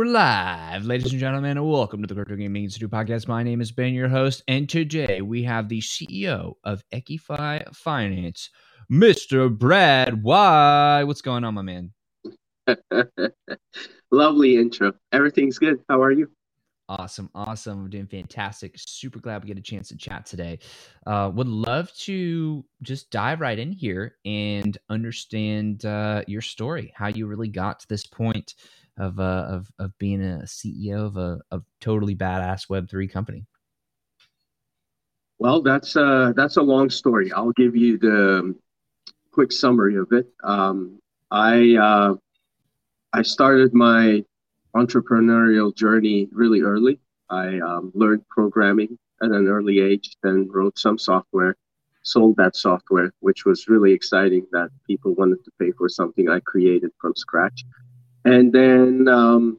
we're live, ladies and gentlemen, and welcome to the Crypto Gaming Institute podcast. My name is Ben, your host, and today we have the CEO of Equify Finance, Mr. Brad Why? What's going on, my man? Lovely intro. Everything's good. How are you? Awesome, awesome. We're doing fantastic. Super glad we get a chance to chat today. Uh, would love to just dive right in here and understand uh, your story, how you really got to this point of uh, of of being a CEO of a of totally badass Web three company. Well, that's uh, that's a long story. I'll give you the quick summary of it. Um, I uh, I started my entrepreneurial journey really early. I um, learned programming at an early age, then wrote some software, sold that software, which was really exciting that people wanted to pay for something I created from scratch. And then um,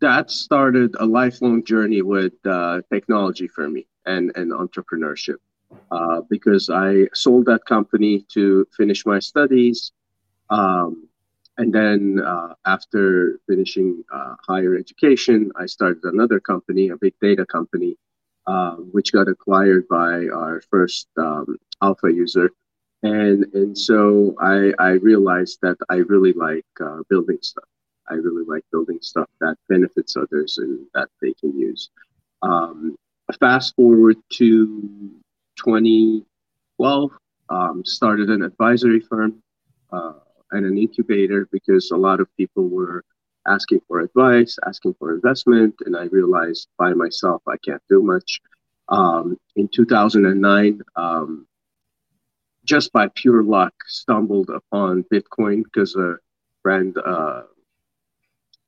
that started a lifelong journey with uh, technology for me and, and entrepreneurship. Uh, because I sold that company to finish my studies. Um, and then uh, after finishing uh, higher education, I started another company, a big data company, uh, which got acquired by our first um, alpha user. And, and so I, I realized that I really like uh, building stuff. I really like building stuff that benefits others and that they can use. Um, fast forward to 2012, um, started an advisory firm. Uh, and an incubator because a lot of people were asking for advice, asking for investment, and I realized by myself I can't do much. Um, in 2009, um, just by pure luck, stumbled upon Bitcoin because a friend uh,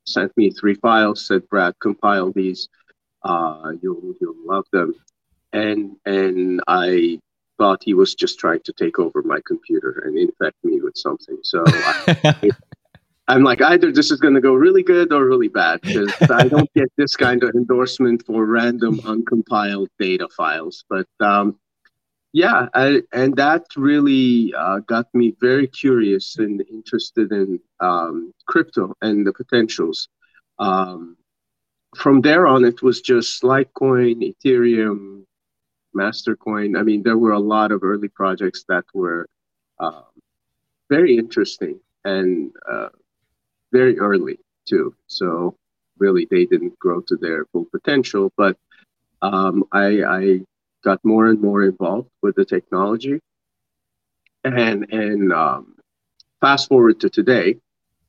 sent me three files, said, "Brad, compile these. Uh, you'll you'll love them." And and I thought he was just trying to take over my computer and infect me with something. So I, am like, either this is going to go really good or really bad because I don't get this kind of endorsement for random uncompiled data files. But um, yeah, I, and that really uh, got me very curious and interested in um, crypto and the potentials. Um, from there on, it was just Litecoin, Ethereum, Mastercoin. I mean, there were a lot of early projects that were um, very interesting and uh, very early too. So really, they didn't grow to their full potential. But um, I, I, got more and more involved with the technology, and and um, fast forward to today.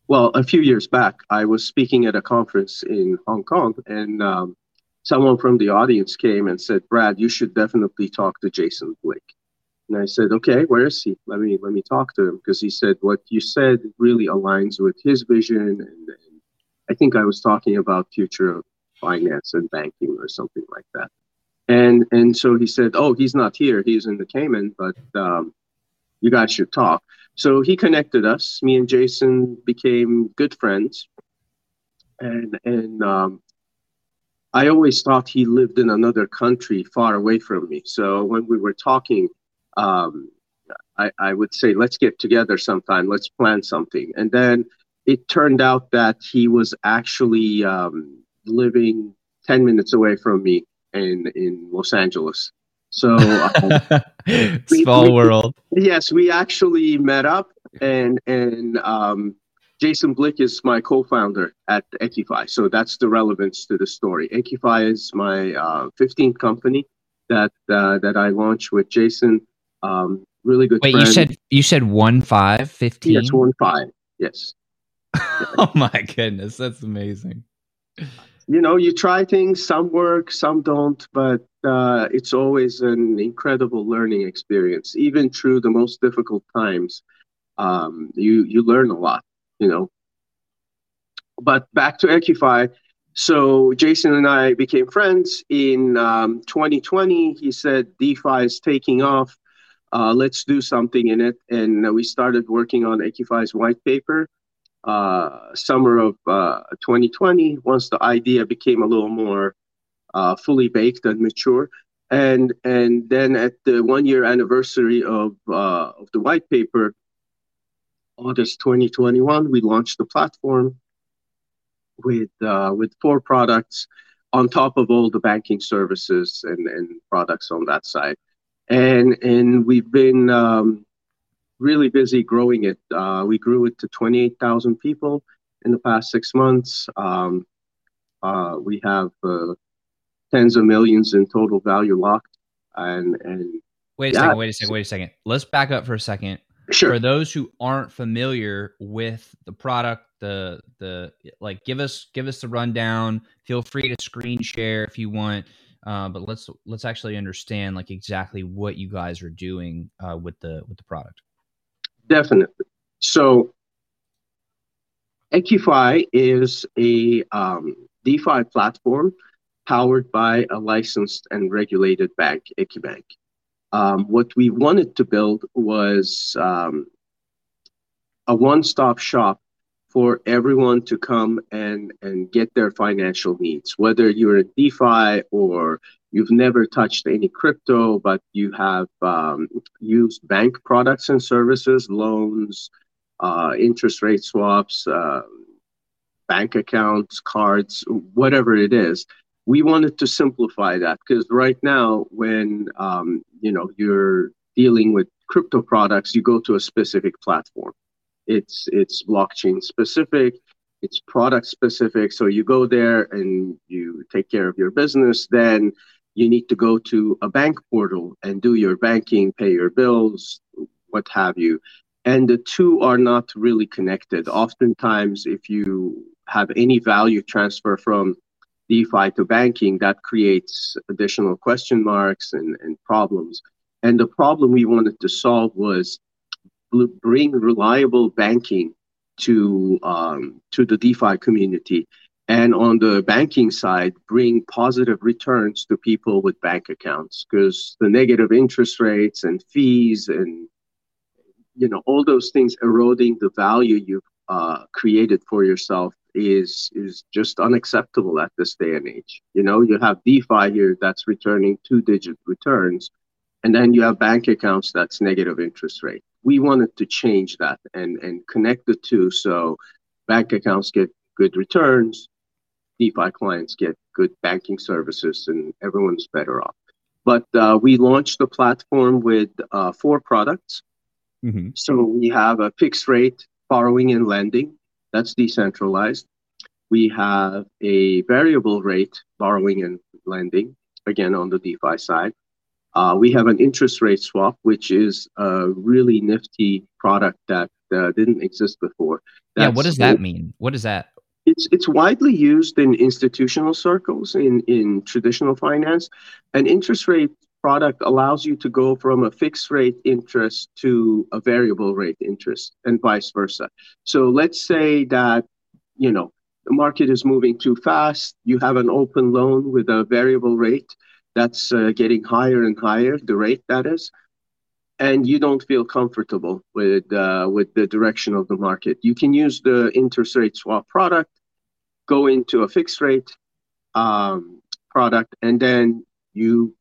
Well, a few years back, I was speaking at a conference in Hong Kong, and um, someone from the audience came and said, Brad, you should definitely talk to Jason Blick." And I said, okay, where is he? Let me let me talk to him because he said what you said really aligns with his vision. And, and, I think I was talking about future of finance and banking or something like that. And and so he said, oh, he's not here. He's in the Cayman, but um, you guys should talk. So he connected us. Me and Jason became good friends. And and um, I always thought he lived in another country far away from me. So when we were talking, um, I, I, would say, let's get together sometime, let's plan something. And then it turned out that he was actually um, living 10 minutes away from me in, in Los Angeles. So, um, small we, world. Yes, we actually met up and, and, um, Jason Blick is my co-founder at Equify, so that's the relevance to the story. Equify is my uh, 15th company that uh, that I launched with Jason. Um, really good. Wait, friend. you said you said one five fifteen. Yes, one five. Yes. oh my goodness, that's amazing. You know, you try things, some work, some don't, but uh, it's always an incredible learning experience. Even through the most difficult times, um, you you learn a lot you know. But back to Equify. So Jason and I became friends in um, 2020. He said DeFi is taking off. Uh, let's do something in it, and we started working on Equify's white paper. Uh, summer of uh, 2020, once the idea became a little more uh, fully baked and mature, and and then at the one year anniversary of uh, of the white paper, August 2021, we launched the platform. with uh, with four products on top of all the banking services and, and products on that side. And and we've been um, really busy growing it. Uh, we grew it to 28,000 people in the past six months. Um, uh, we have uh, tens of millions in total value locked. And and wait a second, wait a second, wait a second. Let's back up for a second. Sure. For those who aren't familiar with the product, the the like, give us give us the rundown. Feel free to screen share if you want. Uh, but let's let's actually understand like exactly what you guys are doing uh, with the with the product. Definitely. So, Equify is a um, DeFi platform powered by a licensed and regulated bank, Equibank. Um, what we wanted to build was um, a one-stop shop for everyone to come and, and get their financial needs, whether you're in DeFi or you've never touched any crypto, but you have um, used bank products and services, loans, uh, interest rate swaps, uh, bank accounts, cards, whatever it is. We wanted to simplify that because right now, when um, you know you're dealing with crypto products, you go to a specific platform. It's it's blockchain specific, it's product specific. So you go there and you take care of your business. Then you need to go to a bank portal and do your banking, pay your bills, what have you. And the two are not really connected. Oftentimes, if you have any value transfer from DeFi to banking, that creates additional question marks and, and problems. And the problem we wanted to solve was bring reliable banking to um, to the DeFi community and on the banking side bring positive returns to people with bank accounts because the negative interest rates and fees and you know all those things eroding the value you've uh, created for yourself is is just unacceptable at this day and age. You know you have defi here that's returning two digit returns and then you have bank accounts that's negative interest rate. We wanted to change that and and connect the two so bank accounts get good returns DeFi clients get good banking services and everyone's better off. But uh, we launched the platform with uh, four products. Mm-hmm. So we have a fixed rate borrowing and lending that's decentralized. We have a variable rate borrowing and lending, again on the DeFi side. Uh, we have an interest rate swap, which is a really nifty product that uh, didn't exist before. That's yeah, what does that mean? What is that? It's it's widely used in institutional circles in in traditional finance. An interest rate product allows you to go from a fixed rate interest to a variable rate interest and vice versa. So let's say that you know the market is moving too fast, you have an open loan with a variable rate that's uh, getting higher and higher, the rate that is, and you don't feel comfortable with uh, with the direction of the market. You can use the interest rate swap product go into a fixed rate um, product, and then you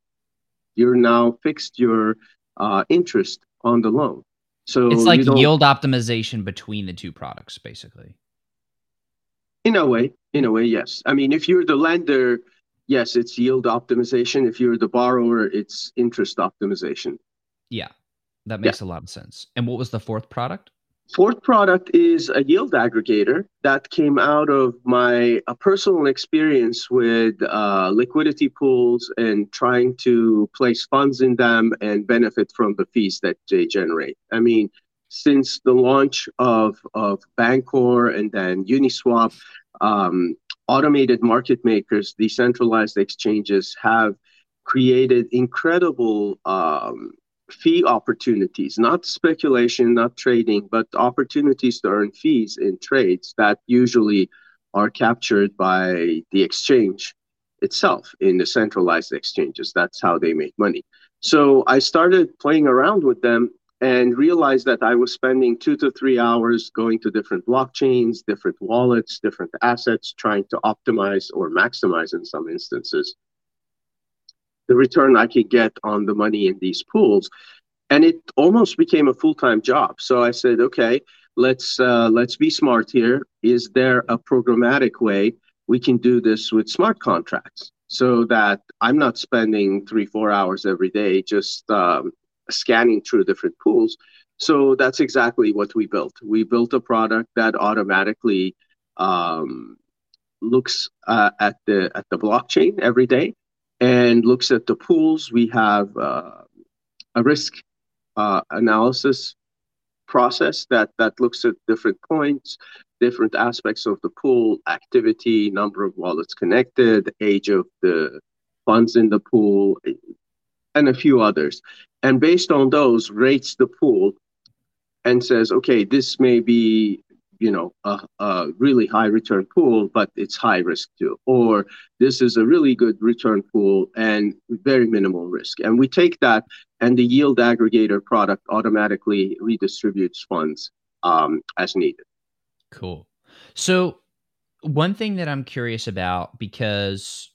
you're now fixed your uh, interest on the loan. So it's like yield optimization between the two products, basically. In a way, in a way, yes. I mean, if you're the lender, yes, it's yield optimization. If you're the borrower, it's interest optimization. Yeah, that makes yeah. a lot of sense. And what was the fourth product? Fourth product is a yield aggregator that came out of my personal experience with uh, liquidity pools and trying to place funds in them and benefit from the fees that they generate. I mean, since the launch of, of Bancor and then Uniswap, um, automated market makers, decentralized exchanges have created incredible um, fee opportunities, not speculation, not trading, but opportunities to earn fees in trades that usually are captured by the exchange itself in the centralized exchanges. That's how they make money. So I started playing around with them and realized that I was spending two to three hours going to different blockchains, different wallets, different assets, trying to optimize or maximize in some instances the return I could get on the money in these pools. And it almost became a full time job. So I said, okay, let's uh, let's be smart here. Is there a programmatic way we can do this with smart contracts so that I'm not spending three four hours every day just um, scanning through different pools. So that's exactly what we built. We built a product that automatically um, looks uh, at the at the blockchain every day and looks at the pools. We have uh, a risk uh, analysis process that that looks at different points, different aspects of the pool, activity, number of wallets connected, age of the funds in the pool, and a few others. And based on those, rates the pool and says, okay, this may be you know a, a, really high return pool but it's high risk too. Or this is a really good return pool and very minimal risk. And we take that and the yield aggregator product automatically redistributes funds um, as needed. Cool. So one thing that i'm curious about because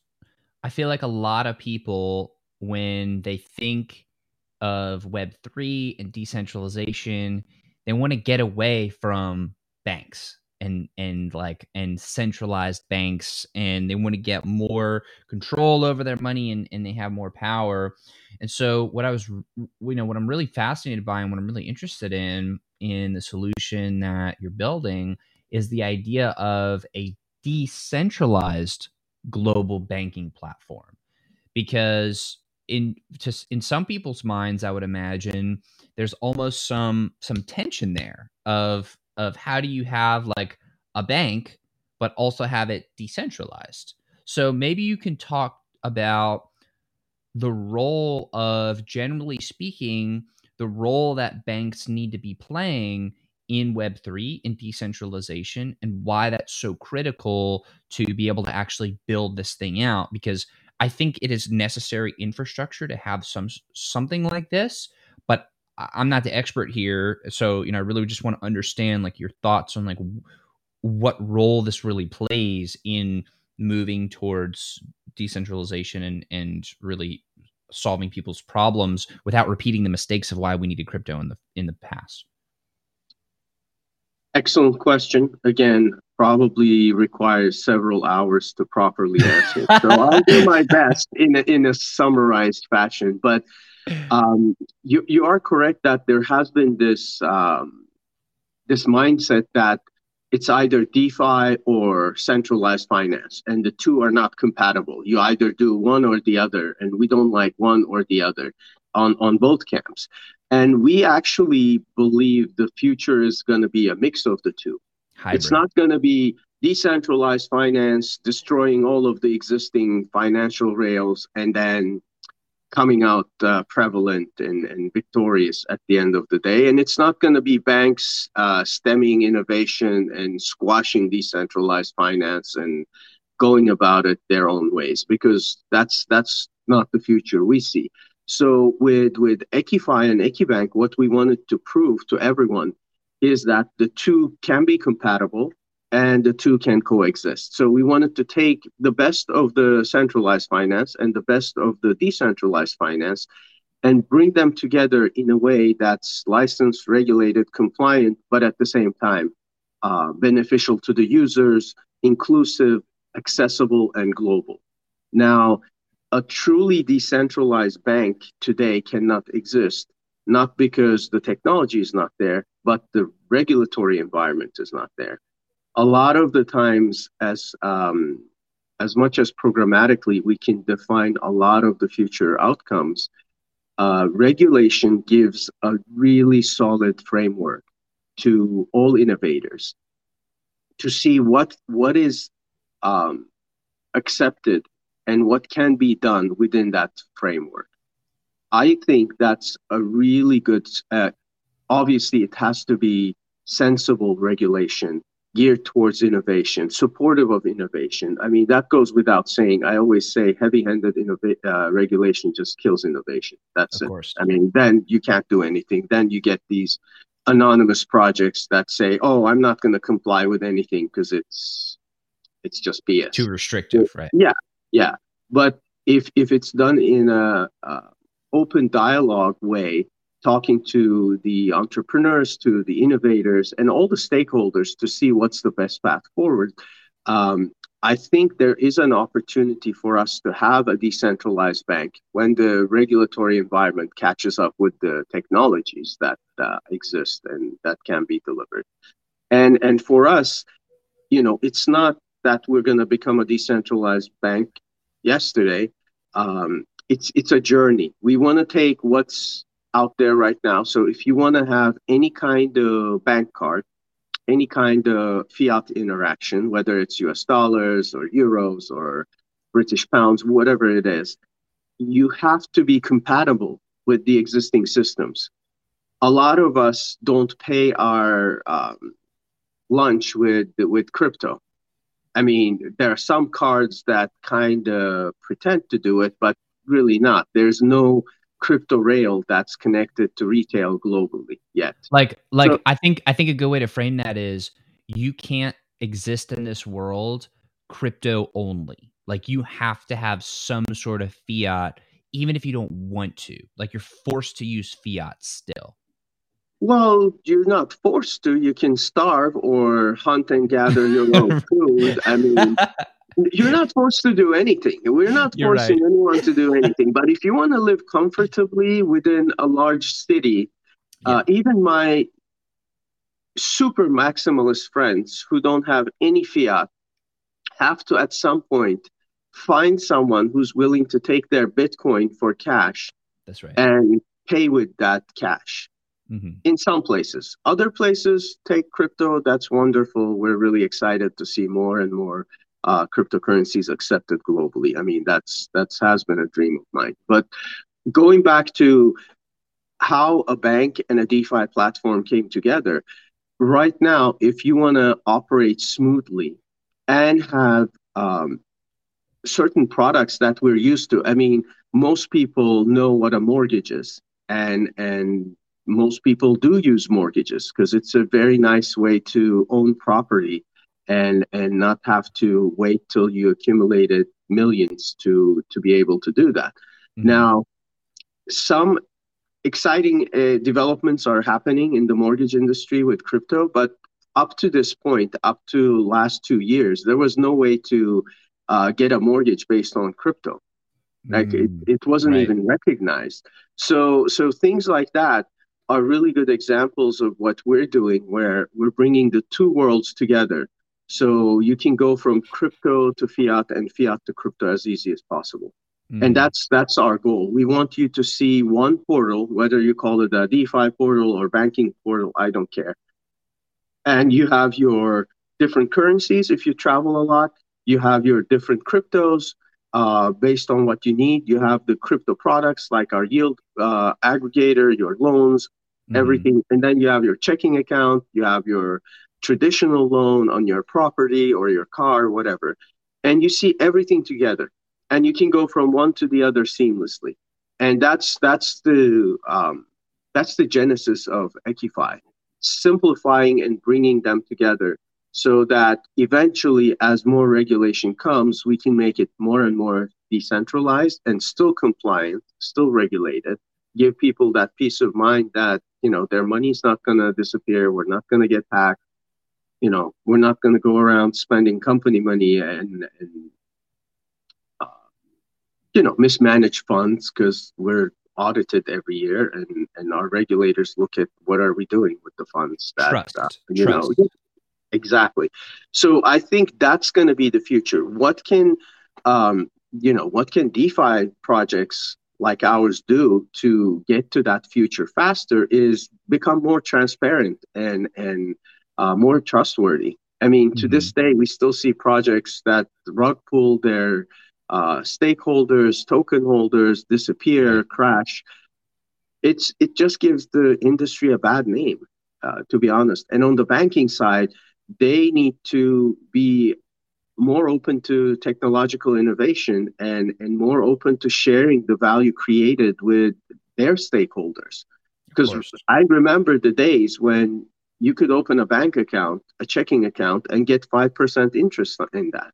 i feel like a lot of people when they think of web3 and decentralization they want to get away from banks and and like and centralized banks and they want to get more control over their money and, and they have more power. And so what i was you know what i'm really fascinated by and what i'm really interested in in the solution that you're building is the idea of a decentralized global banking platform. Because in just in some people's minds i would imagine there's almost some some tension there of of how do you have like a bank but also have it decentralized. So maybe you can talk about the role of generally speaking the role that banks need to be playing in web3 in decentralization and why that's so critical to be able to actually build this thing out because i think it is necessary infrastructure to have some something like this I'm not the expert here, so you know I really just want to understand like your thoughts on like what role this really plays in moving towards decentralization and and really solving people's problems without repeating the mistakes of why we needed crypto in the in the past. Excellent question. Again, probably requires several hours to properly answer. so I'll do my best in a, in a summarized fashion, but um, you you are correct that there has been this um, this mindset that it's either DeFi or centralized finance, and the two are not compatible. You either do one or the other, and we don't like one or the other on on both camps. And we actually believe the future is going to be a mix of the two. Hybrid. It's not going to be decentralized finance destroying all of the existing financial rails and then coming out uh, prevalent and, and victorious at the end of the day. And it's not going to be banks uh, stemming innovation and squashing decentralized finance and going about it their own ways because that's that's not the future we see. So with with Equify and Equibank, what we wanted to prove to everyone is that the two can be compatible and the two can coexist. So we wanted to take the best of the centralized finance and the best of the decentralized finance and bring them together in a way that's licensed, regulated, compliant, but at the same time uh, beneficial to the users, inclusive, accessible, and global. Now, a truly decentralized bank today cannot exist, not because the technology is not there, but the regulatory environment is not there a lot of the times as um, as much as programmatically we can define a lot of the future outcomes uh, regulation gives a really solid framework to all innovators to see what what is um, accepted and what can be done within that framework. I think that's a really good uh, obviously it has to be sensible regulation geared towards innovation, supportive of innovation. I mean, that goes without saying. I always say heavy-handed innova- uh, regulation just kills innovation. That's of it. Course. I mean, then you can't do anything. Then you get these anonymous projects that say, "Oh, I'm not going to comply with anything because it's it's just BS." Too restrictive, right? Yeah, yeah. But if if it's done in a, a open dialogue way talking to the entrepreneurs, to the innovators, and all the stakeholders to see what's the best path forward. Um, I think there is an opportunity for us to have a decentralized bank when the regulatory environment catches up with the technologies that uh, exist and that can be delivered. And and for us, you know, it's not that we're going to become a decentralized bank yesterday. Um, it's it's a journey. We want to take what's out there right now. So if you want to have any kind of bank card, any kind of fiat interaction, whether it's US dollars or euros or British pounds, whatever it is, you have to be compatible with the existing systems. A lot of us don't pay our um, lunch with with crypto. I mean, there are some cards that kind of pretend to do it, but really not. There's no crypto rail that's connected to retail globally yet. Like like so, I think I think a good way to frame that is you can't exist in this world crypto only. Like you have to have some sort of fiat even if you don't want to. Like you're forced to use fiat still. Well, you're not forced to. You can starve or hunt and gather your own food. I mean, you're not forced to do anything. We're not you're forcing right. anyone to do anything. But if you want to live comfortably within a large city, uh, yeah. uh, even my super maximalist friends who don't have any fiat have to at some point find someone who's willing to take their Bitcoin for cash. That's right. And pay with that cash. Mm-hmm. In some places, other places take crypto. That's wonderful. We're really excited to see more and more uh, cryptocurrencies accepted globally. I mean, that's that's has been a dream of mine. But going back to how a bank and a DeFi platform came together, right now, if you want to operate smoothly and have um, certain products that we're used to, I mean, most people know what a mortgage is, and and most people do use mortgages because it's a very nice way to own property and and not have to wait till you accumulated millions to to be able to do that. Mm-hmm. Now, some exciting uh, developments are happening in the mortgage industry with crypto, but up to this point, up to last two years, there was no way to uh, get a mortgage based on crypto. Like mm, it, it wasn't right. even recognized. So so things like that are really good examples of what we're doing, where we're bringing the two worlds together so you can go from crypto to fiat and fiat to crypto as easy as possible. Mm. And that's that's our goal. We want you to see one portal, whether you call it a DeFi portal or banking portal, I don't care. And you have your different currencies if you travel a lot. You have your different cryptos uh, based on what you need. You have the crypto products like our yield uh, aggregator, your loans, mm. everything. And then you have your checking account. You have your traditional loan on your property or your car, whatever. And you see everything together. And you can go from one to the other seamlessly. And that's that's the um, that's the genesis of Equify, simplifying and bringing them together so that eventually, as more regulation comes, we can make it more and more decentralized and still compliant, still regulated, give people that peace of mind that you know their money's not going to disappear, we're not going to get hacked, you know, we're not going to go around spending company money and, and uh, you know, mismanage funds because we're audited every year and, and our regulators look at what are we doing with the funds that, Trust. Uh, you Trust. know, exactly. So I think that's going to be the future. What can, um, you know, what can DeFi projects like ours do to get to that future faster is become more transparent and and uh, more trustworthy. I mean, mm-hmm. to this mm-hmm. day, we still see projects that rug pull their uh, stakeholders, token holders, disappear, crash. It's it just gives the industry a bad name, uh, to be honest. And on the banking side, they need to be more open to technological innovation and and more open to sharing the value created with their stakeholders. Because I remember the days when you could open a bank account, a checking account, and get 5% interest in that.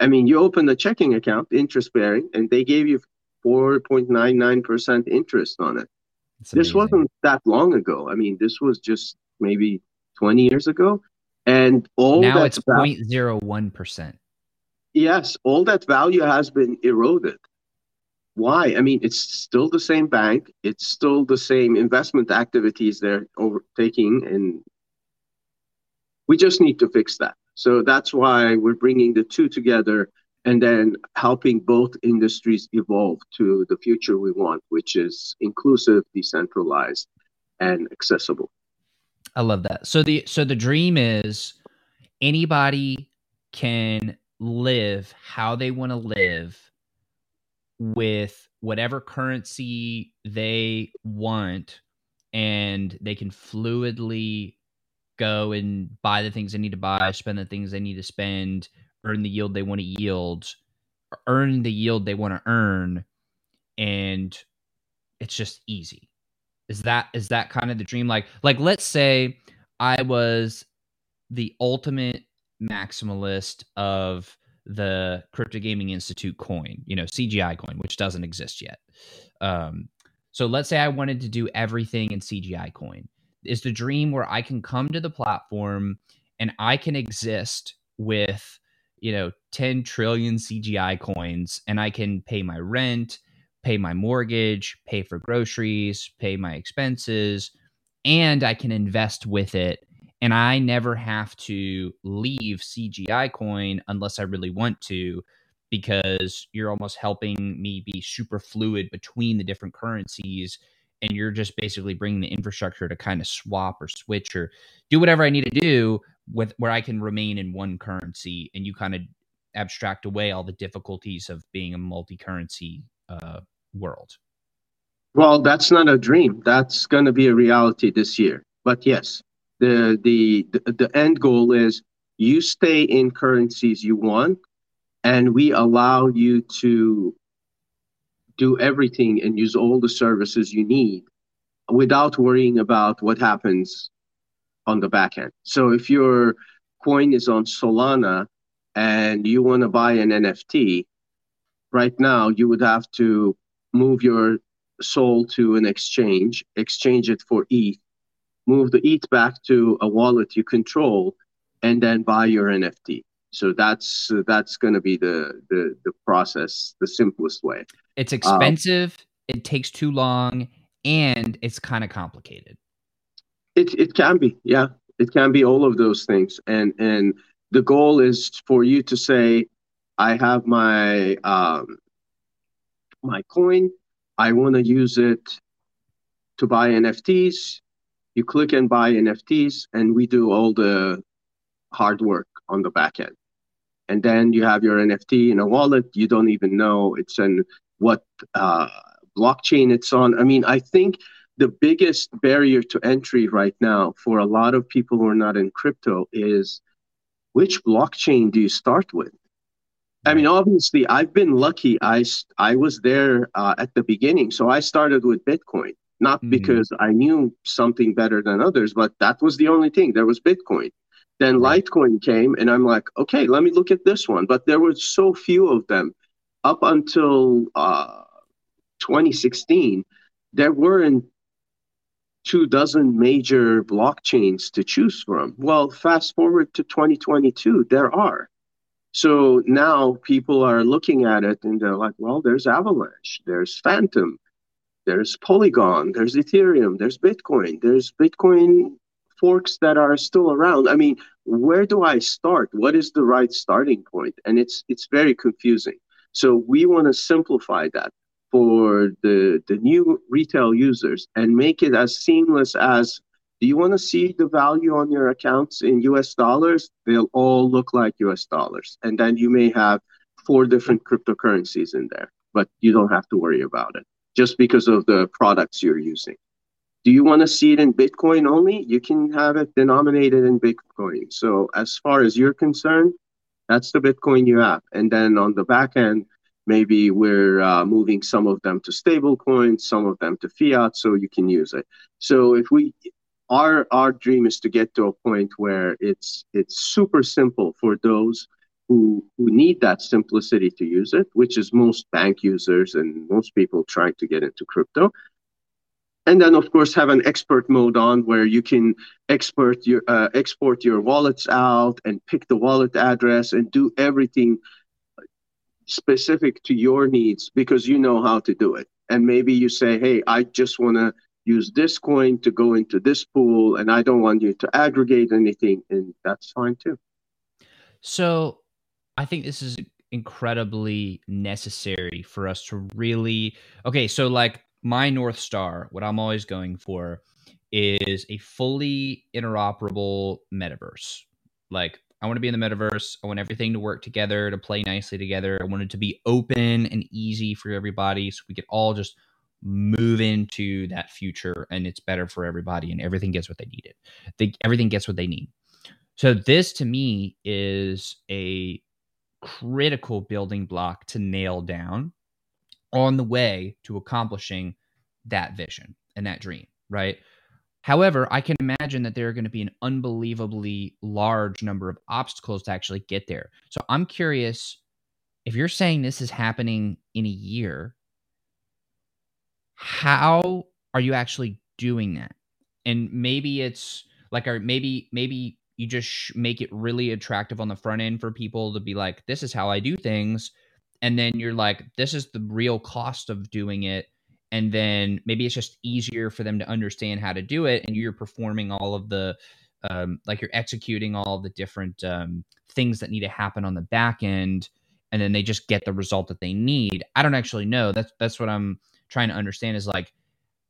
I mean, you open a checking account, interest bearing, and they gave you 4.99% interest on it. This wasn't that long ago. I mean, this was just maybe 20 years ago. And all now it's 0.01%. Yes, all that value has been eroded. Why? I mean, it's still the same bank. It's still the same investment activities they're overtaking, and we just need to fix that. So that's why we're bringing the two together and then helping both industries evolve to the future we want, which is inclusive, decentralized, and accessible. I love that. So the so the dream is anybody can live how they want to live with whatever currency they want and they can fluidly go and buy the things they need to buy, spend the things they need to spend, earn the yield they want to yield, earn the yield they want to earn, and it's just easy. Is that is that kind of the dream? Like like let's say I was the ultimate maximalist of the Crypto Gaming Institute coin, you know, CGI coin, which doesn't exist yet. Um, so let's say I wanted to do everything in CGI coin. Is the dream where I can come to the platform and I can exist with, you know, 10 trillion CGI coins and I can pay my rent, pay my mortgage, pay for groceries, pay my expenses, and I can invest with it. And I never have to leave CGI coin unless I really want to because you're almost helping me be super fluid between the different currencies and you're just basically bringing the infrastructure to kind of swap or switch or do whatever I need to do with where I can remain in one currency and you kind of abstract away all the difficulties of being a multi-currency uh, world. Well, that's not a dream. That's going to be a reality this year. But yes, the, the the the end goal is you stay in currencies you want and we allow you to do everything and use all the services you need without worrying about what happens on the back end so if your coin is on solana and you want to buy an nft right now you would have to move your SOL to an exchange exchange it for eth move the ETH back to a wallet you control, and then buy your NFT. So that's uh, that's going to be the, the the process, the simplest way. It's expensive. Um, it takes too long, and it's kind of complicated. It it can be, yeah. It can be all of those things, and and the goal is for you to say, I have my um, my coin. I want to use it to buy NFTs you click and buy NFTs, and we do all the hard work on the back end. And then you have your NFT in a wallet. You don't even know it's in what uh, blockchain it's on. I mean, I think the biggest barrier to entry right now for a lot of people who are not in crypto is which blockchain do you start with? I mean, obviously, I've been lucky. I, I was there uh, at the beginning. So I started with Bitcoin not mm. because I knew something better than others, but that was the only thing. There was Bitcoin. Then Litecoin came, and I'm like, okay, let me look at this one. But there were so few of them. Up until uh, 2016, there weren't two dozen major blockchains to choose from. Well, fast forward to 2022, there are. So now people are looking at it and they're like, well, there's Avalanche, there's Fantom, there's Polygon, there's Ethereum, there's Bitcoin, there's Bitcoin forks that are still around. I mean, where do I start? What is the right starting point? And it's it's very confusing. So we want to simplify that for the the new retail users and make it as seamless as do you want to see the value on your accounts in US dollars? They'll all look like US dollars. And then you may have four different cryptocurrencies in there, but you don't have to worry about it just because of the products you're using. Do you want to see it in Bitcoin only? You can have it denominated in Bitcoin. So as far as you're concerned, that's the Bitcoin you have. And then on the back end, maybe we're uh, moving some of them to stable coins, some of them to fiat, so you can use it. So if we, our our dream is to get to a point where it's it's super simple for those who, who need that simplicity to use it, which is most bank users and most people trying to get into crypto. And then of course have an expert mode on where you can export your uh, export your wallets out and pick the wallet address and do everything specific to your needs because you know how to do it. And maybe you say hey i just want to use this coin to go into this pool and i don't want you to aggregate anything and that's fine too. So i think this is incredibly necessary for us to really okay so like my north star what i'm always going for is a fully interoperable metaverse. Like i want to be in the metaverse. I want everything to work together to play nicely together. I want it to be open and easy for everybody so we could all just move into that future and it's better for everybody and everything gets what they needed they, everything gets what they need. So this to me is a critical building block to nail down on the way to accomplishing that vision and that dream, right? However, I can imagine that there are going to be an unbelievably large number of obstacles to actually get there. So I'm curious if you're saying this is happening in a year, how are you actually doing that? And maybe it's like, or maybe, maybe you just make it really attractive on the front end for people to be like, this is how I do things. And then you're like, this is the real cost of doing it. And then maybe it's just easier for them to understand how to do it. And you're performing all of the, um, like you're executing all the different um, things that need to happen on the back end. And then they just get the result that they need. I don't actually know. That's that's what I'm trying to understand is like,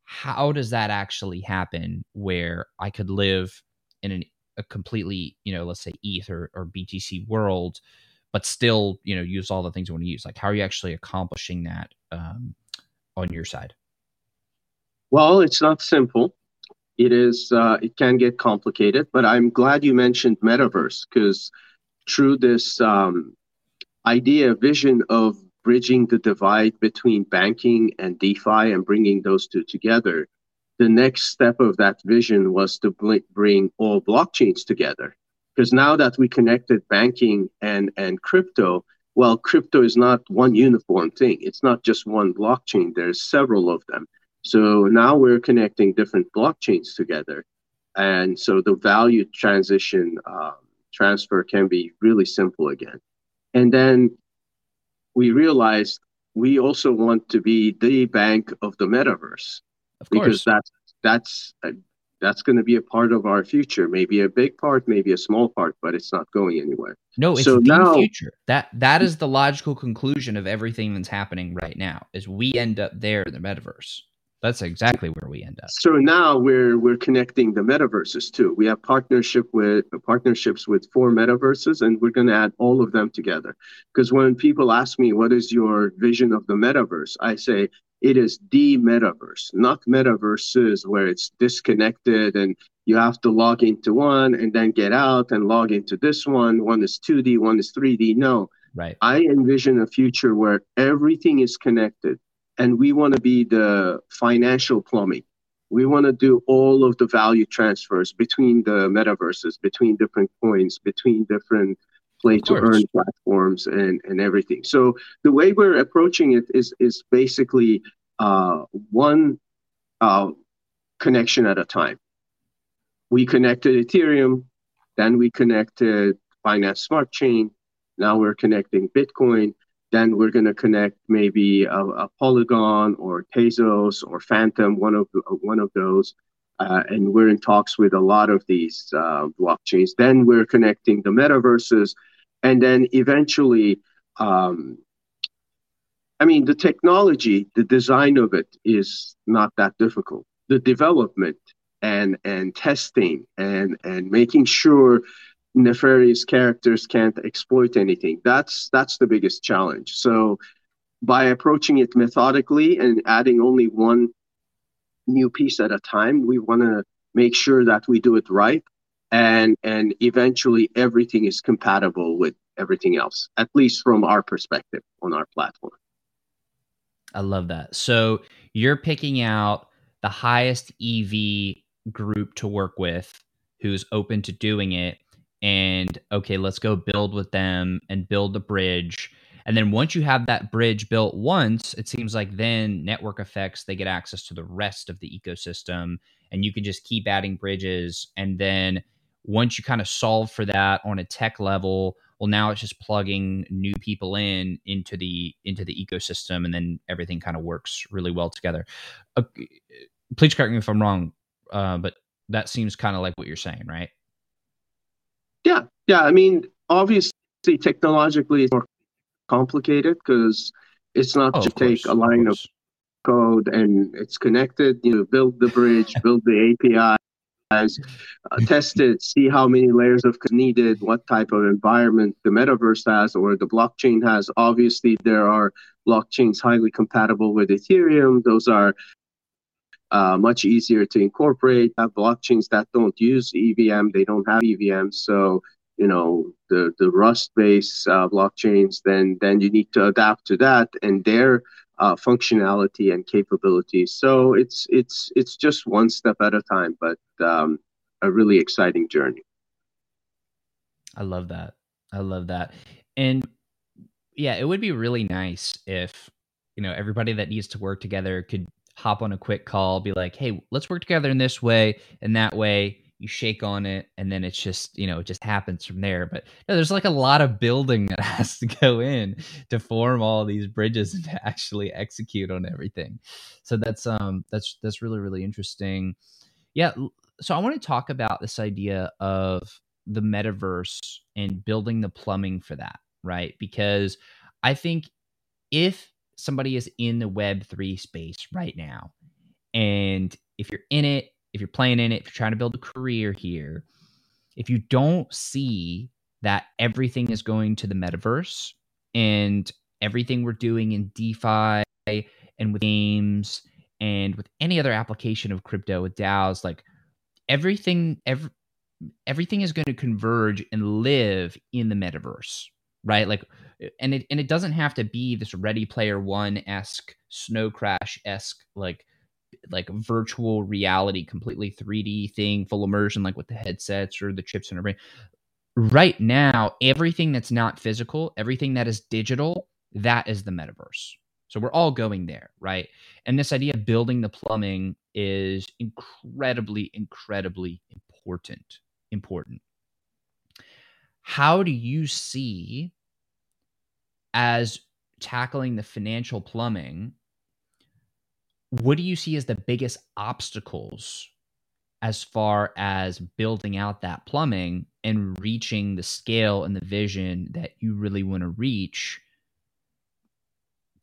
how does that actually happen where I could live in an a completely, you know, let's say ETH or, or BTC world, but still, you know, use all the things you want to use? Like, how are you actually accomplishing that um, on your side? Well, it's not simple. It is. Uh, it can get complicated, but I'm glad you mentioned metaverse because through this um, idea, vision of bridging the divide between banking and DeFi and bringing those two together, the next step of that vision was to bring all blockchains together. Because now that we connected banking and, and crypto, well, crypto is not one uniform thing. It's not just one blockchain, there's several of them. So now we're connecting different blockchains together. And so the value transition uh, transfer can be really simple again. And then we realized we also want to be the bank of the metaverse of because that's that's that's going to be a part of our future. Maybe a big part, maybe a small part, but it's not going anywhere. No, it's so the now, future. That that is the logical conclusion of everything that's happening right now. Is we end up there in the metaverse. That's exactly where we end up. So now we're we're connecting the metaverses too. We have partnership with partnerships with four metaverses, and we're going to add all of them together. Because when people ask me what is your vision of the metaverse, I say it is the metaverse, not metaverses where it's disconnected and you have to log into one and then get out and log into this one. One is 2D, one is 3D. No. Right. I envision a future where everything is connected and we want to be the financial plumbing. We want to do all of the value transfers between the metaverses, between different coins, between different play to earn platforms and, and everything. So the way we're approaching it is is basically uh, one uh, connection at a time. We connected Ethereum, then we connected Binance Smart Chain. Now we're connecting Bitcoin. Then we're going to connect maybe a, a, Polygon or Tezos or Fantom, one of one of those. Uh, and we're in talks with a lot of these uh, blockchains. Then we're connecting the metaverses and then eventually um, i mean the technology the design of it is not that difficult the development and and testing and and making sure nefarious characters can't exploit anything. That's that's the biggest challenge. So by approaching it methodically and adding only one new piece at a time we want to make sure that we do it right and and eventually everything is compatible with everything else at least from our perspective on our platform. I love that. So you're picking out the highest ev group to work with who's open to doing it and okay let's go build with them and build the bridge And then once you have that bridge built once, it seems like then network effects, they get access to the rest of the ecosystem and you can just keep adding bridges. And then once you kind of solve for that on a tech level, well, now it's just plugging new people in into the into the ecosystem and then everything kind of works really well together. Uh, please correct me if I'm wrong, uh, but that seems kind of like what you're saying, right? Yeah. Yeah. I mean, obviously, technologically, it's more complicated because it's not oh, just take a line of, of code and it's connected. You know, build the bridge, build the APIs, uh, test it, see how many layers of code needed, what type of environment the metaverse has or the blockchain has. Obviously, there are blockchains highly compatible with Ethereum. Those are uh, much easier to incorporate. Have blockchains that don't use EVM, they don't have EVM, so you know the the Rust-based uh, blockchains. Then then you need to adapt to that and their uh, functionality and capabilities. So it's it's it's just one step at a time, but um, a really exciting journey. I love that. I love that. And yeah, it would be really nice if you know everybody that needs to work together could hop on a quick call, be like, hey, let's work together in this way and that way. You shake on it, and then it's just you know it just happens from there. But no, there's like a lot of building that has to go in to form all these bridges and to actually execute on everything. So that's um that's that's really really interesting. Yeah, so I want to talk about this idea of the metaverse and building the plumbing for that, right? Because I think if somebody is in the web3 space right now. And if you're in it if you're playing in it if you're trying to build a career here if you don't see that everything is going to the metaverse and everything we're doing in defi and with games and with any other application of crypto with DAOs, like everything, every, everything is going to converge and live in the metaverse, right? Like uh, and it and it doesn't have to be this Ready Player One esque Snow Crash esque like like virtual reality, completely 3D thing, full immersion, like with the headsets or the chips in our brain. Right now, everything that's not physical, everything that is digital, that is the metaverse. So we're all going there, right? And this idea of building the plumbing is incredibly, incredibly important. Important. How do you see as tackling the financial plumbing, what do you see as the biggest obstacles as far as building out that plumbing and reaching the scale and the vision that you really want to reach?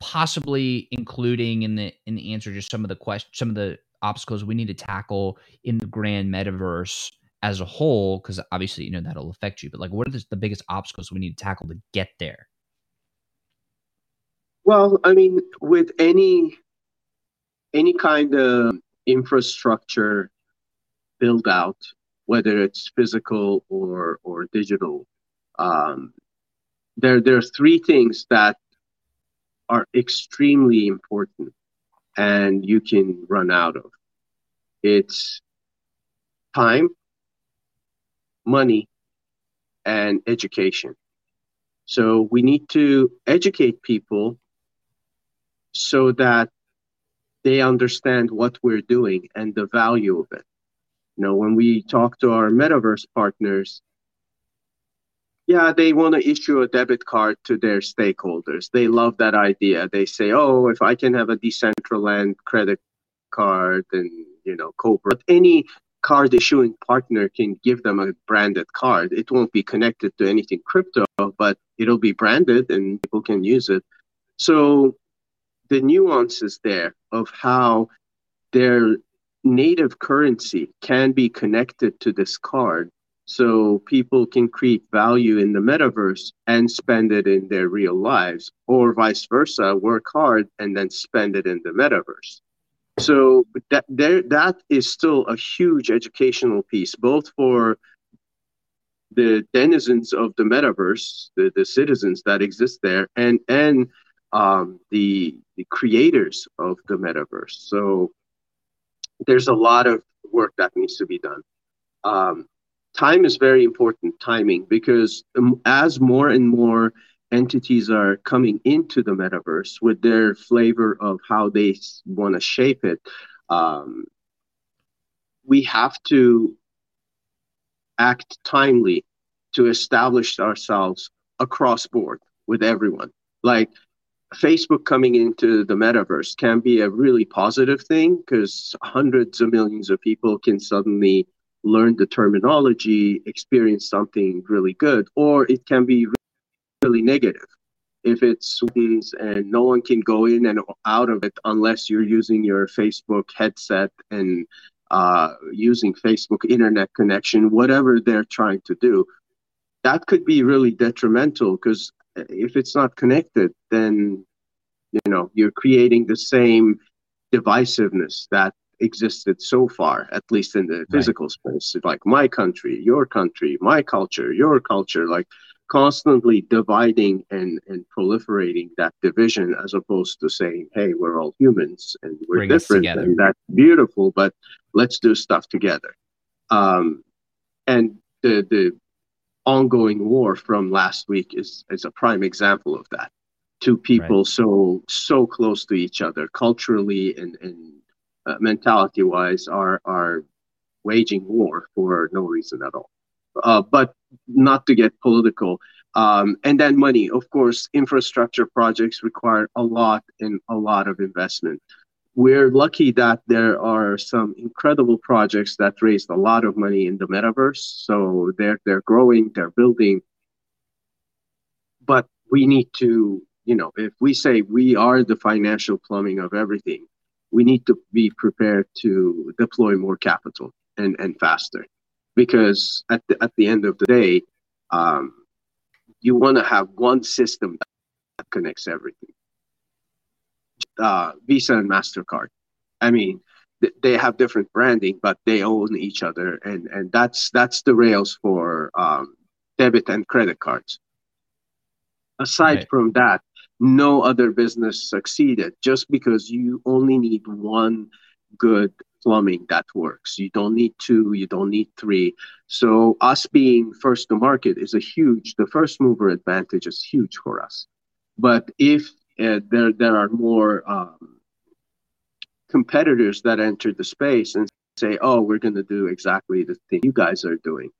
Possibly including in the in the answer just some of the questions, some of the obstacles we need to tackle in the grand metaverse as a whole, because obviously you know that'll affect you. But like, what are the, the biggest obstacles we need to tackle to get there? Well, I mean, with any any kind of infrastructure build out, whether it's physical or or digital, um, there there are three things that are extremely important, and you can run out of. It's time, money, and education. So we need to educate people so that they understand what we're doing and the value of it. You know, when we talk to our metaverse partners, yeah, they want to issue a debit card to their stakeholders. They love that idea. They say, oh, if I can have a Decentraland credit card and, you know, Cobra, but any card issuing partner can give them a branded card. It won't be connected to anything crypto, but it'll be branded and people can use it. So the nuances there of how their native currency can be connected to this card so people can create value in the metaverse and spend it in their real lives or vice versa work hard and then spend it in the metaverse so that there that is still a huge educational piece both for the denizens of the metaverse the, the citizens that exist there and and um, the the creators of the metaverse. So there's a lot of work that needs to be done. Um, time is very important, timing, because as more and more entities are coming into the metaverse with their flavor of how they want to shape it, um, we have to act timely to establish ourselves across board with everyone. Like Facebook coming into the metaverse can be a really positive thing because hundreds of millions of people can suddenly learn the terminology, experience something really good, or it can be really negative if it's and no one can go in and out of it unless you're using your Facebook headset and uh, using Facebook internet connection, whatever they're trying to do. That could be really detrimental because if it's not connected, then you know you're creating the same divisiveness that existed so far, at least in the physical space. Like my country, your country, my culture, your culture, like constantly dividing and, and proliferating that division as opposed to saying, hey, we're all humans and we're Bring different and that's beautiful, but let's do stuff together. Um, and the, the ongoing war from last week is, is a prime example of that. Two people right. so so close to each other culturally and, and uh, mentality wise are are waging war for no reason at all. Uh, but not to get political. Um, and then money, of course, infrastructure projects require a lot and a lot of investment. We're lucky that there are some incredible projects that raised a lot of money in the metaverse. So they're they're growing, they're building. But we need to, you know, if we say we are the financial plumbing of everything, we need to be prepared to deploy more capital and, and faster because at the, at the end of the day, um, you want to have one system that connects everything. Uh, Visa and Mastercard. I mean, th- they have different branding, but they own each other, and and that's that's the rails for um, debit and credit cards. Aside right. from that, no other business succeeded just because you only need one good plumbing that works. You don't need two, you don't need three. So us being first to market is a huge, the first mover advantage is huge for us. But if uh, there there are more um, competitors that enter the space and say, "Oh, we're going to do exactly the thing you guys are doing,"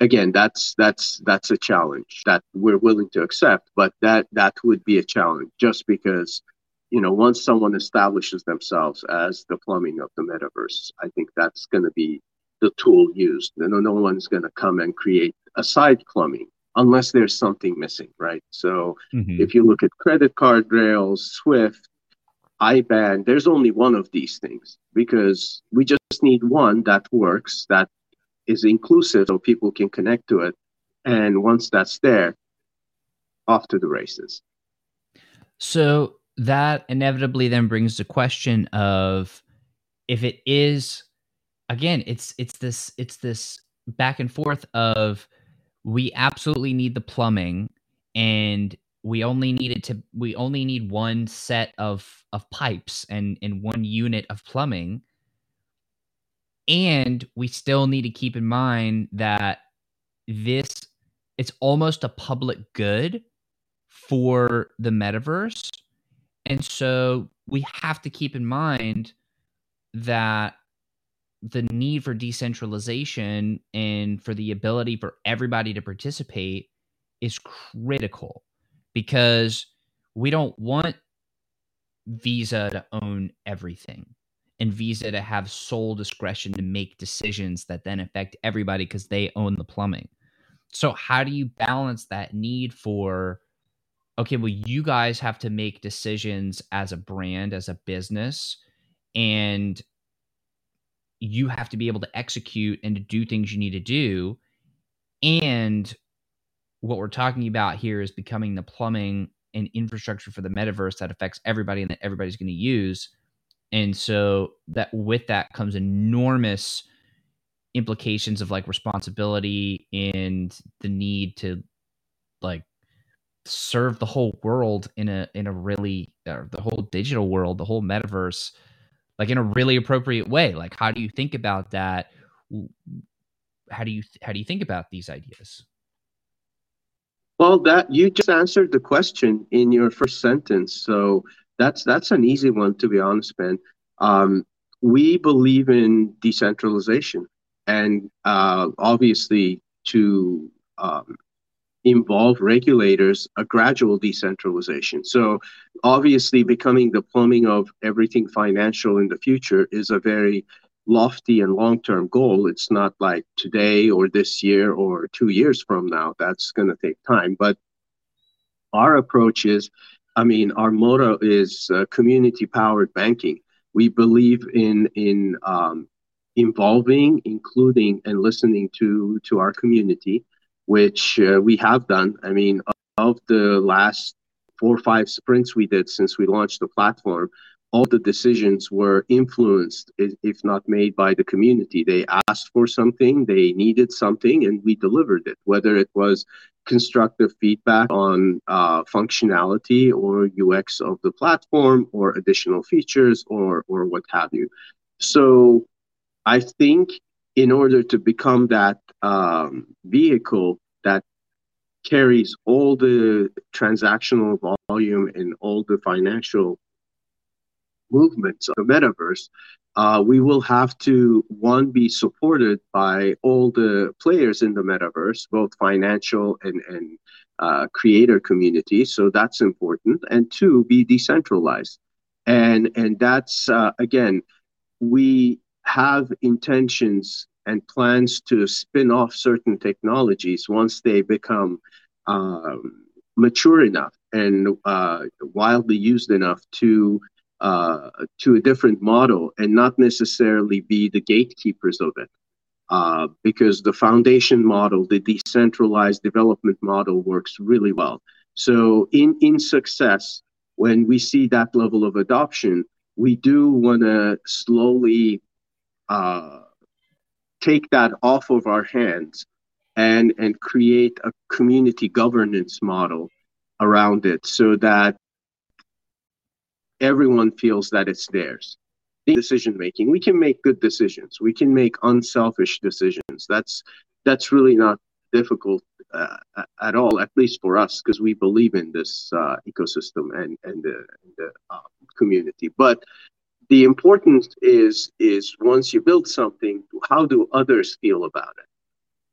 again, that's that's that's a challenge that we're willing to accept. But that that would be a challenge just because you know, once someone establishes themselves as the plumbing of the metaverse, I think that's going to be the tool used. No, no one's going to come and create a side plumbing unless there's something missing, right? So mm-hmm. if you look at credit card rails, Swift, IBAN, there's only one of these things because we just need one that works, that is inclusive so people can connect to it. And once that's there, off to the races. So that inevitably then brings the question of if it is again it's it's this it's this back and forth of we absolutely need the plumbing and we only needed to we only need one set of of pipes and and one unit of plumbing. And we still need to keep in mind that this it's almost a public good for the metaverse and so we have to keep in mind that the need for decentralization and for the ability for everybody to participate is critical because we don't want Visa to own everything and Visa to have sole discretion to make decisions that then affect everybody because they own the plumbing. So, how do you balance that need for okay, well, you guys have to make decisions as a brand, as a business, and you have to be able to execute and to do things you need to do. And what we're talking about here is becoming the plumbing and infrastructure for the metaverse that affects everybody and that everybody's going to use. And so that with that comes enormous implications of like responsibility and the need to like serve the whole world in a in a really the whole digital world, the whole metaverse, like in a really appropriate way. Like, how do you think about that? How do you how do you think about these ideas? Well, that you just answered the question in your first sentence, so that's that's an easy one to be honest, Ben. Um, we believe in decentralization, and uh, obviously to um, involve regulators a gradual decentralization. So obviously, becoming the plumbing of everything financial in the future is a very lofty and long-term goal. It's not like today or this year or two years from now. That's going to take time. But our approach is, I mean, our motto is uh, community-powered banking. We believe in in um, involving, including, and listening to to our community, which uh, we have done. I mean, of the last four or five sprints we did since we launched the platform, all the decisions were influenced, if not made by the community. They asked for something, they needed something, and we delivered it, whether it was constructive feedback on uh, functionality or UX of the platform or additional features or, or what have you. So I think in order to become that um, vehicle that carries all the transactional volume and all the financial movements of the metaverse, uh, we will have to one be supported by all the players in the metaverse, both financial and and uh, creator community. So that's important, and two, be decentralized, and and that's uh, again, we have intentions and plans to spin off certain technologies once they become um, mature enough and uh, widely used enough to uh, to a different model and not necessarily be the gatekeepers of it. Uh, because the foundation model, the decentralized development model works really well. So in, in success, when we see that level of adoption, we do want to slowly uh, take that off of our hands and, and create a community governance model around it so that everyone feels that it's theirs. Decision making, we can make good decisions. We can make unselfish decisions. That's that's really not difficult uh, at all, at least for us, because we believe in this uh, ecosystem and and the, the uh, community. But the importance is is once you build something, how do others feel about it?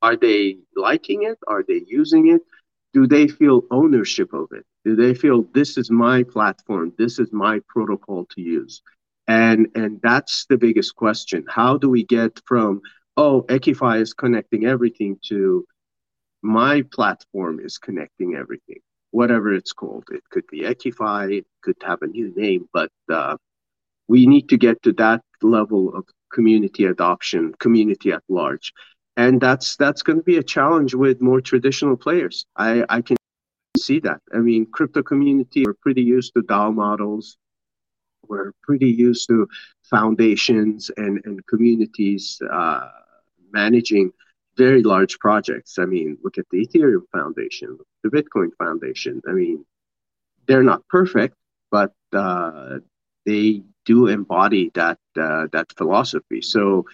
Are they liking it? Are they using it? Do they feel ownership of it? Do they feel this is my platform? This is my protocol to use? And and that's the biggest question. How do we get from oh Equify is connecting everything to my platform is connecting everything, whatever it's called. It could be Equify, it could have a new name, but uh, we need to get to that level of community adoption, community at large. And that's that's going to be a challenge with more traditional players. I, I can see that. I mean, crypto community, we're pretty used to DAO models. We're pretty used to foundations and, and communities uh, managing very large projects. I mean, look at the Ethereum Foundation, the Bitcoin Foundation. I mean, they're not perfect, but uh, they do embody that uh, that philosophy. So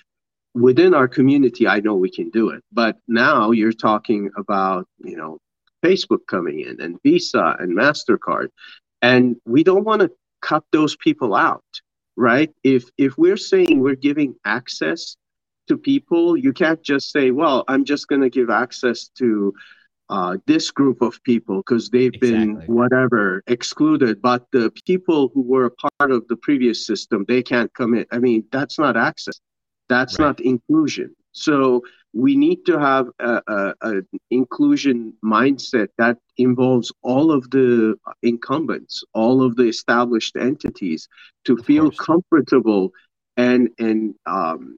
within our community, I know we can do it. But now you're talking about you know Facebook coming in and Visa and Mastercard, and we don't want to cut those people out, right? If if we're saying we're giving access to people, you can't just say, well, I'm just going to give access to uh, this group of people because they've exactly. been whatever excluded but the people who were a part of the previous system they can't come in i mean that's not access that's right. not inclusion so we need to have an inclusion mindset that involves all of the incumbents all of the established entities to of feel course. comfortable and and um,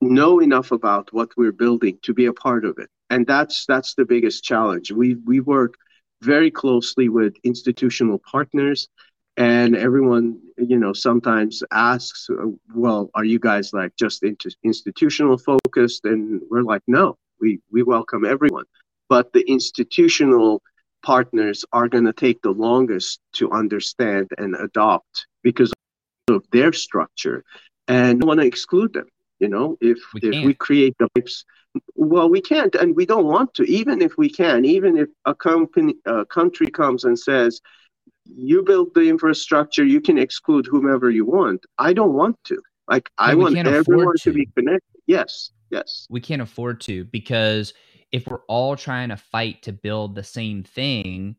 know enough about what we're building to be a part of it and that's that's the biggest challenge. We we work very closely with institutional partners, and everyone you know sometimes asks, uh, "Well, are you guys like just into institutional focused?" And we're like, "No, we we welcome everyone, but the institutional." partners are going to take the longest to understand and adopt because of their structure and want to exclude them You know, if we if we create the pipes, well, we can't, and we don't want to. Even if we can, even if a company, a country comes and says, "You build the infrastructure, you can exclude whomever you want." I don't want to. Like, I want everyone to. to be connected. Yes, yes. We can't afford to because if we're all trying to fight to build the same thing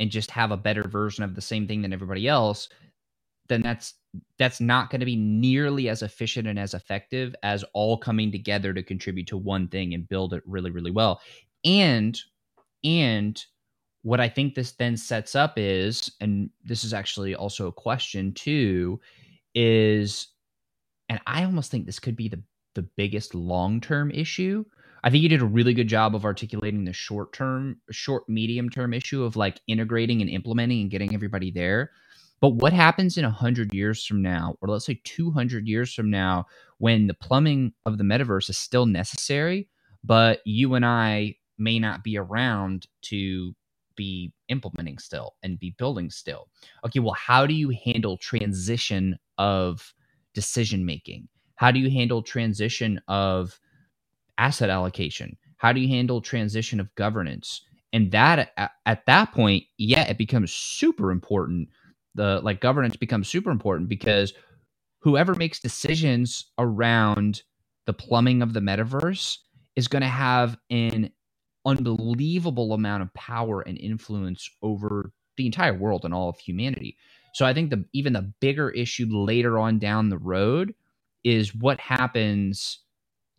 and just have a better version of the same thing than everybody else, then that's that's not going to be nearly as efficient and as effective as all coming together to contribute to one thing and build it really really well. And and what I think this then sets up is and this is actually also a question too is and I almost think this could be the the biggest long-term issue I think you did a really good job of articulating the short term, short, medium term issue of like integrating and implementing and getting everybody there. But what happens in 100 years from now, or let's say 200 years from now, when the plumbing of the metaverse is still necessary, but you and I may not be around to be implementing still and be building still? Okay, well, how do you handle transition of decision making? How do you handle transition of asset allocation? How do you handle transition of governance? And that at, at that point, yeah, it becomes super important. The like governance becomes super important because whoever makes decisions around the plumbing of the metaverse is going to have an unbelievable amount of power and influence over the entire world and all of humanity. So I think the even the bigger issue later on down the road is what happens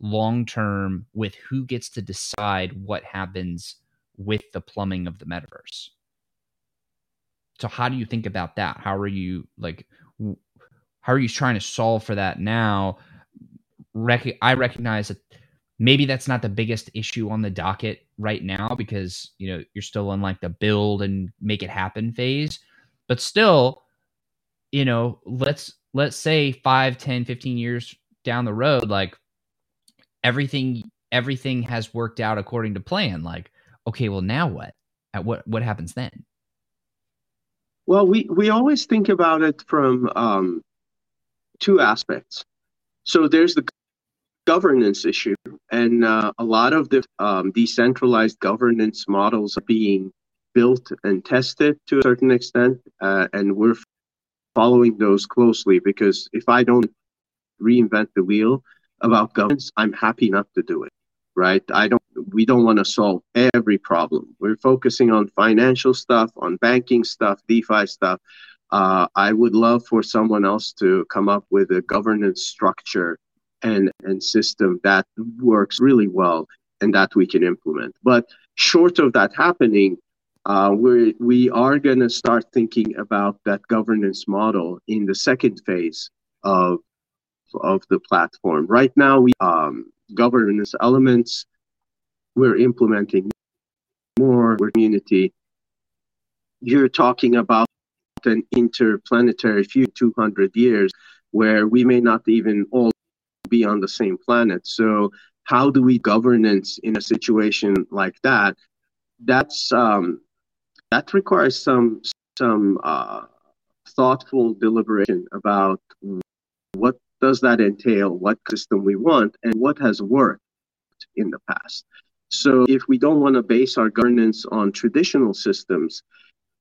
long term with who gets to decide what happens with the plumbing of the metaverse. So how do you think about that? How are you like how are you trying to solve for that now? Rec- I recognize that maybe that's not the biggest issue on the docket right now because, you know, you're still in like the build and make it happen phase. But still, you know, let's let's say 5, 10, 15 years down the road like everything everything has worked out according to plan like okay well now what At what what happens then well we we always think about it from um, two aspects so there's the governance issue and uh, a lot of the um, decentralized governance models are being built and tested to a certain extent uh, and we're following those closely because if i don't reinvent the wheel about governance, I'm happy not to do it. Right? I don't. We don't want to solve every problem. We're focusing on financial stuff, on banking stuff, DeFi stuff. Uh, I would love for someone else to come up with a governance structure and and system that works really well and that we can implement. But short of that happening, uh, we we are going to start thinking about that governance model in the second phase of of the platform. Right now, we um, governance elements. We're implementing more community. You're talking about an interplanetary few 200 years where we may not even all be on the same planet. So how do we governance in a situation like that? That's um, that requires some some uh, thoughtful deliberation about what does that entail? What system we want and what has worked in the past? So if we don't want to base our governance on traditional systems,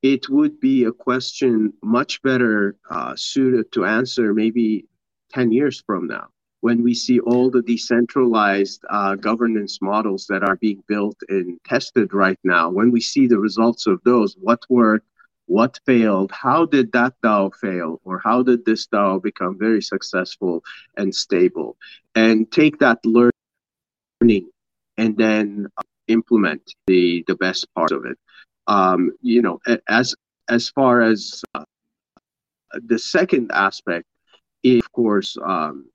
it would be a question much better uh, suited to answer maybe 10 years from now when we see all the decentralized uh, governance models that are being built and tested right now, when we see the results of those, what worked, what failed how did that DAO fail or how did this DAO become very successful and stable? And take that learning and then implement the the best part of it um, you know as as far as uh, the second aspect of course um,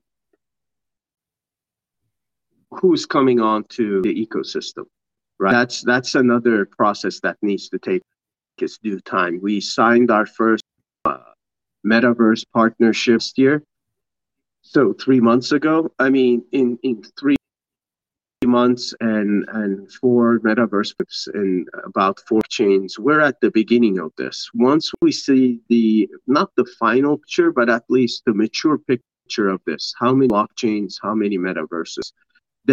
who's coming on to the ecosystem right that's that's another process that needs to take its due time. We signed our first uh, metaverse partnership year. So three months ago, I mean, in, in three months and, and four metaverse and about four chains, we're at the beginning of this. Once we see the, not the final picture, but at least the mature picture of this? How many blockchains? How many metaverses?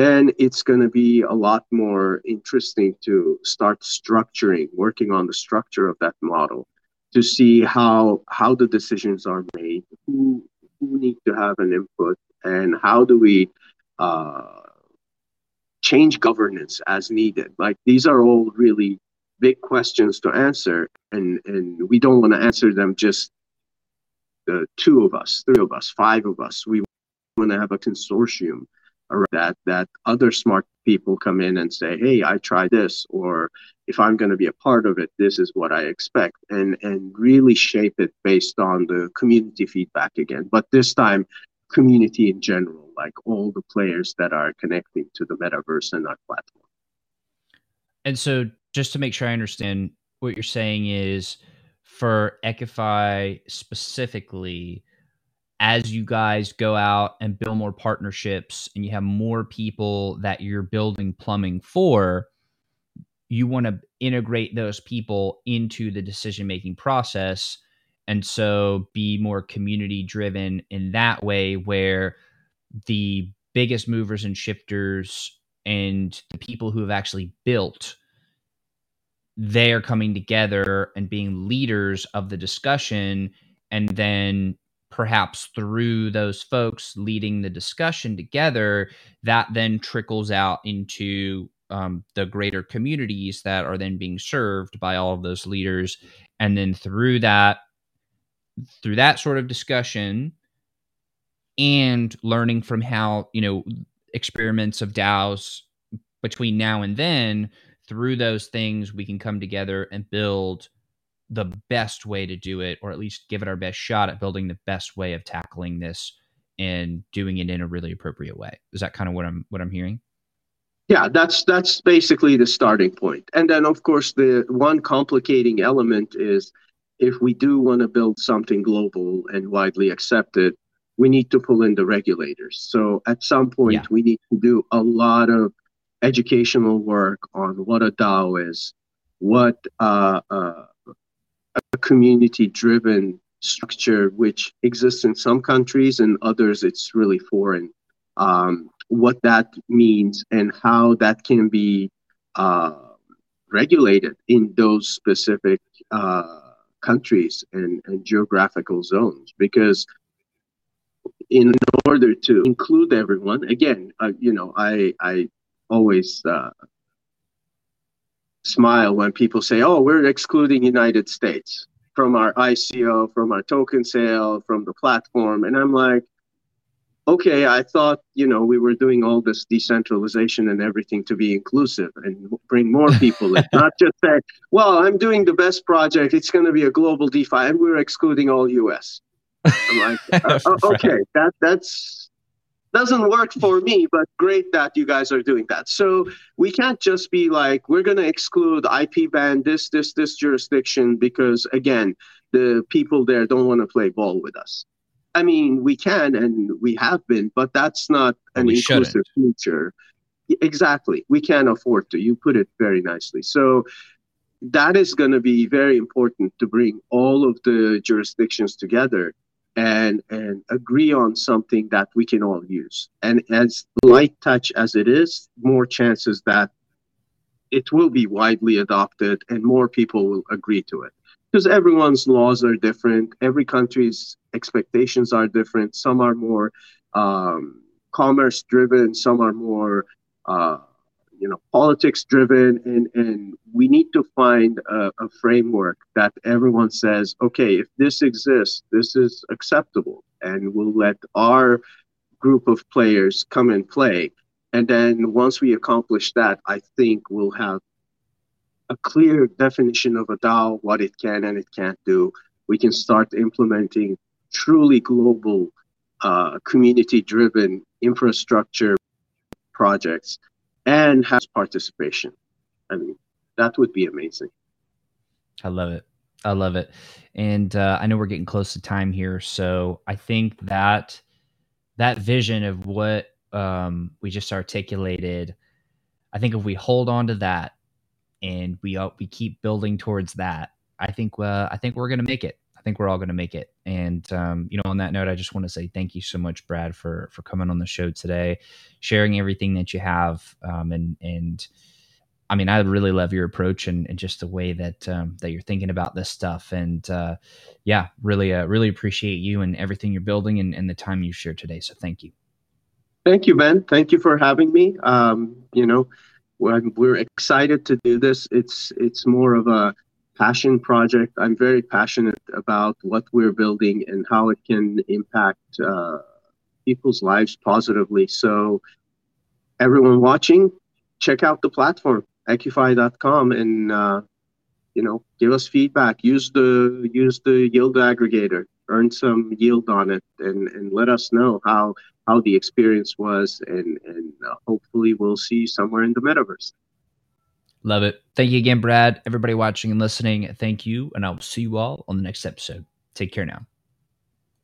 Then it's going to be a lot more interesting to start structuring, working on the structure of that model to see how how the decisions are made, who who need to have an input, and how do we uh, change governance as needed. Like these are all really big questions to answer, and and we don't want to answer them just the two of us, three of us, five of us. We want to have a consortium around that that other smart people come in and say, "Hey, I tried this," or if I'm going to be a part of it, this is what I expect, and and really shape it based on the community feedback again. But this time, community in general, like all the players that are connecting to the metaverse and our platform. And so, just to make sure I understand, what you're saying is for Equify specifically, as you guys go out and build more partnerships and you have more people that you're building plumbing for, you want to integrate those people into the decision making process and so be more community driven in that way where the biggest movers and shifters and the people who have actually built they are coming together and being leaders of the discussion. And then perhaps through those folks leading the discussion together that then trickles out into um, the greater communities that are then being served by all of those leaders. And then through that through that sort of discussion and learning from how you know experiments of DAOs between now and then through those things we can come together and build the best way to do it or at least give it our best shot at building the best way of tackling this and doing it in a really appropriate way. Is that kind of what i'm what i'm hearing? Yeah that's that's basically the starting point. And then of course the one complicating element is if we do want to build something global and widely accepted, we need to pull in the regulators. So at some point, yeah. we need to do a lot of educational work on what a DAO is, what uh, uh, a community driven structure, which exists in some countries and others, it's really foreign, um, what that means and how that can be uh, regulated in those specific uh, countries and, and geographical zones because in order to include everyone again uh, you know i i always uh, smile when people say oh we're excluding united states from our ico from our token sale from the platform and i'm like okay, I thought, you know, we were doing all this decentralization and everything to be inclusive and bring more people in, not just say, well, I'm doing the best project. It's going to be a global DeFi and we're excluding all US. I'm like, uh, uh, okay, that that's doesn't work for me, but great that you guys are doing that. So we can't just be like, we're going to exclude IP ban this, this, this jurisdiction because again, the people there don't want to play ball with us. I mean, we can and we have been, but that's not an inclusive shouldn't. future. Exactly. We can't afford to. You put it very nicely. So that is going to be very important to bring all of the jurisdictions together and and agree on something that we can all use. And as light touch as it is, more chances that it will be widely adopted and more people will agree to it because everyone's laws are different. Every country's expectations are different. Some are more um, commerce driven. Some are more, uh, you know, politics driven. And and we need to find a, a framework that everyone says, okay, if this exists, this is acceptable, and we'll let our group of players come and play. And then once we accomplish that, I think we'll have a clear definition of a DAO, what it can and it can't do, we can start implementing truly global, uh, community-driven infrastructure projects and has participation. I mean, that would be amazing. I love it. I love it. And uh, I know we're getting close to time here, so I think that that vision of what um, we just articulated, I think if we hold on to that and we uh, we keep building towards that. I think uh, I think we're gonna make it. I think we're all going to make it. And um, you know, on that note, I just want to say thank you so much, Brad, for for coming on the show today, sharing everything that you have, um, and and I mean, I really love your approach and, and just the way that um, that you're thinking about this stuff. And uh, yeah, really, uh, really appreciate you and everything you're building and, and the time you shared today. So thank you. Thank you, Ben. Thank you for having me. Um, you know, we're, we're excited to do this. It's it's more of a passion project. I'm very passionate about what we're building and how it can impact uh, people's lives positively. So, everyone watching, check out the platform equify.com and uh, you know give us feedback use the use the yield aggregator earn some yield on it and and let us know how how the experience was and and uh, hopefully we'll see you somewhere in the metaverse love it. Thank you again brad everybody watching and listening. Thank you and i'll see you all on the next episode. Take care now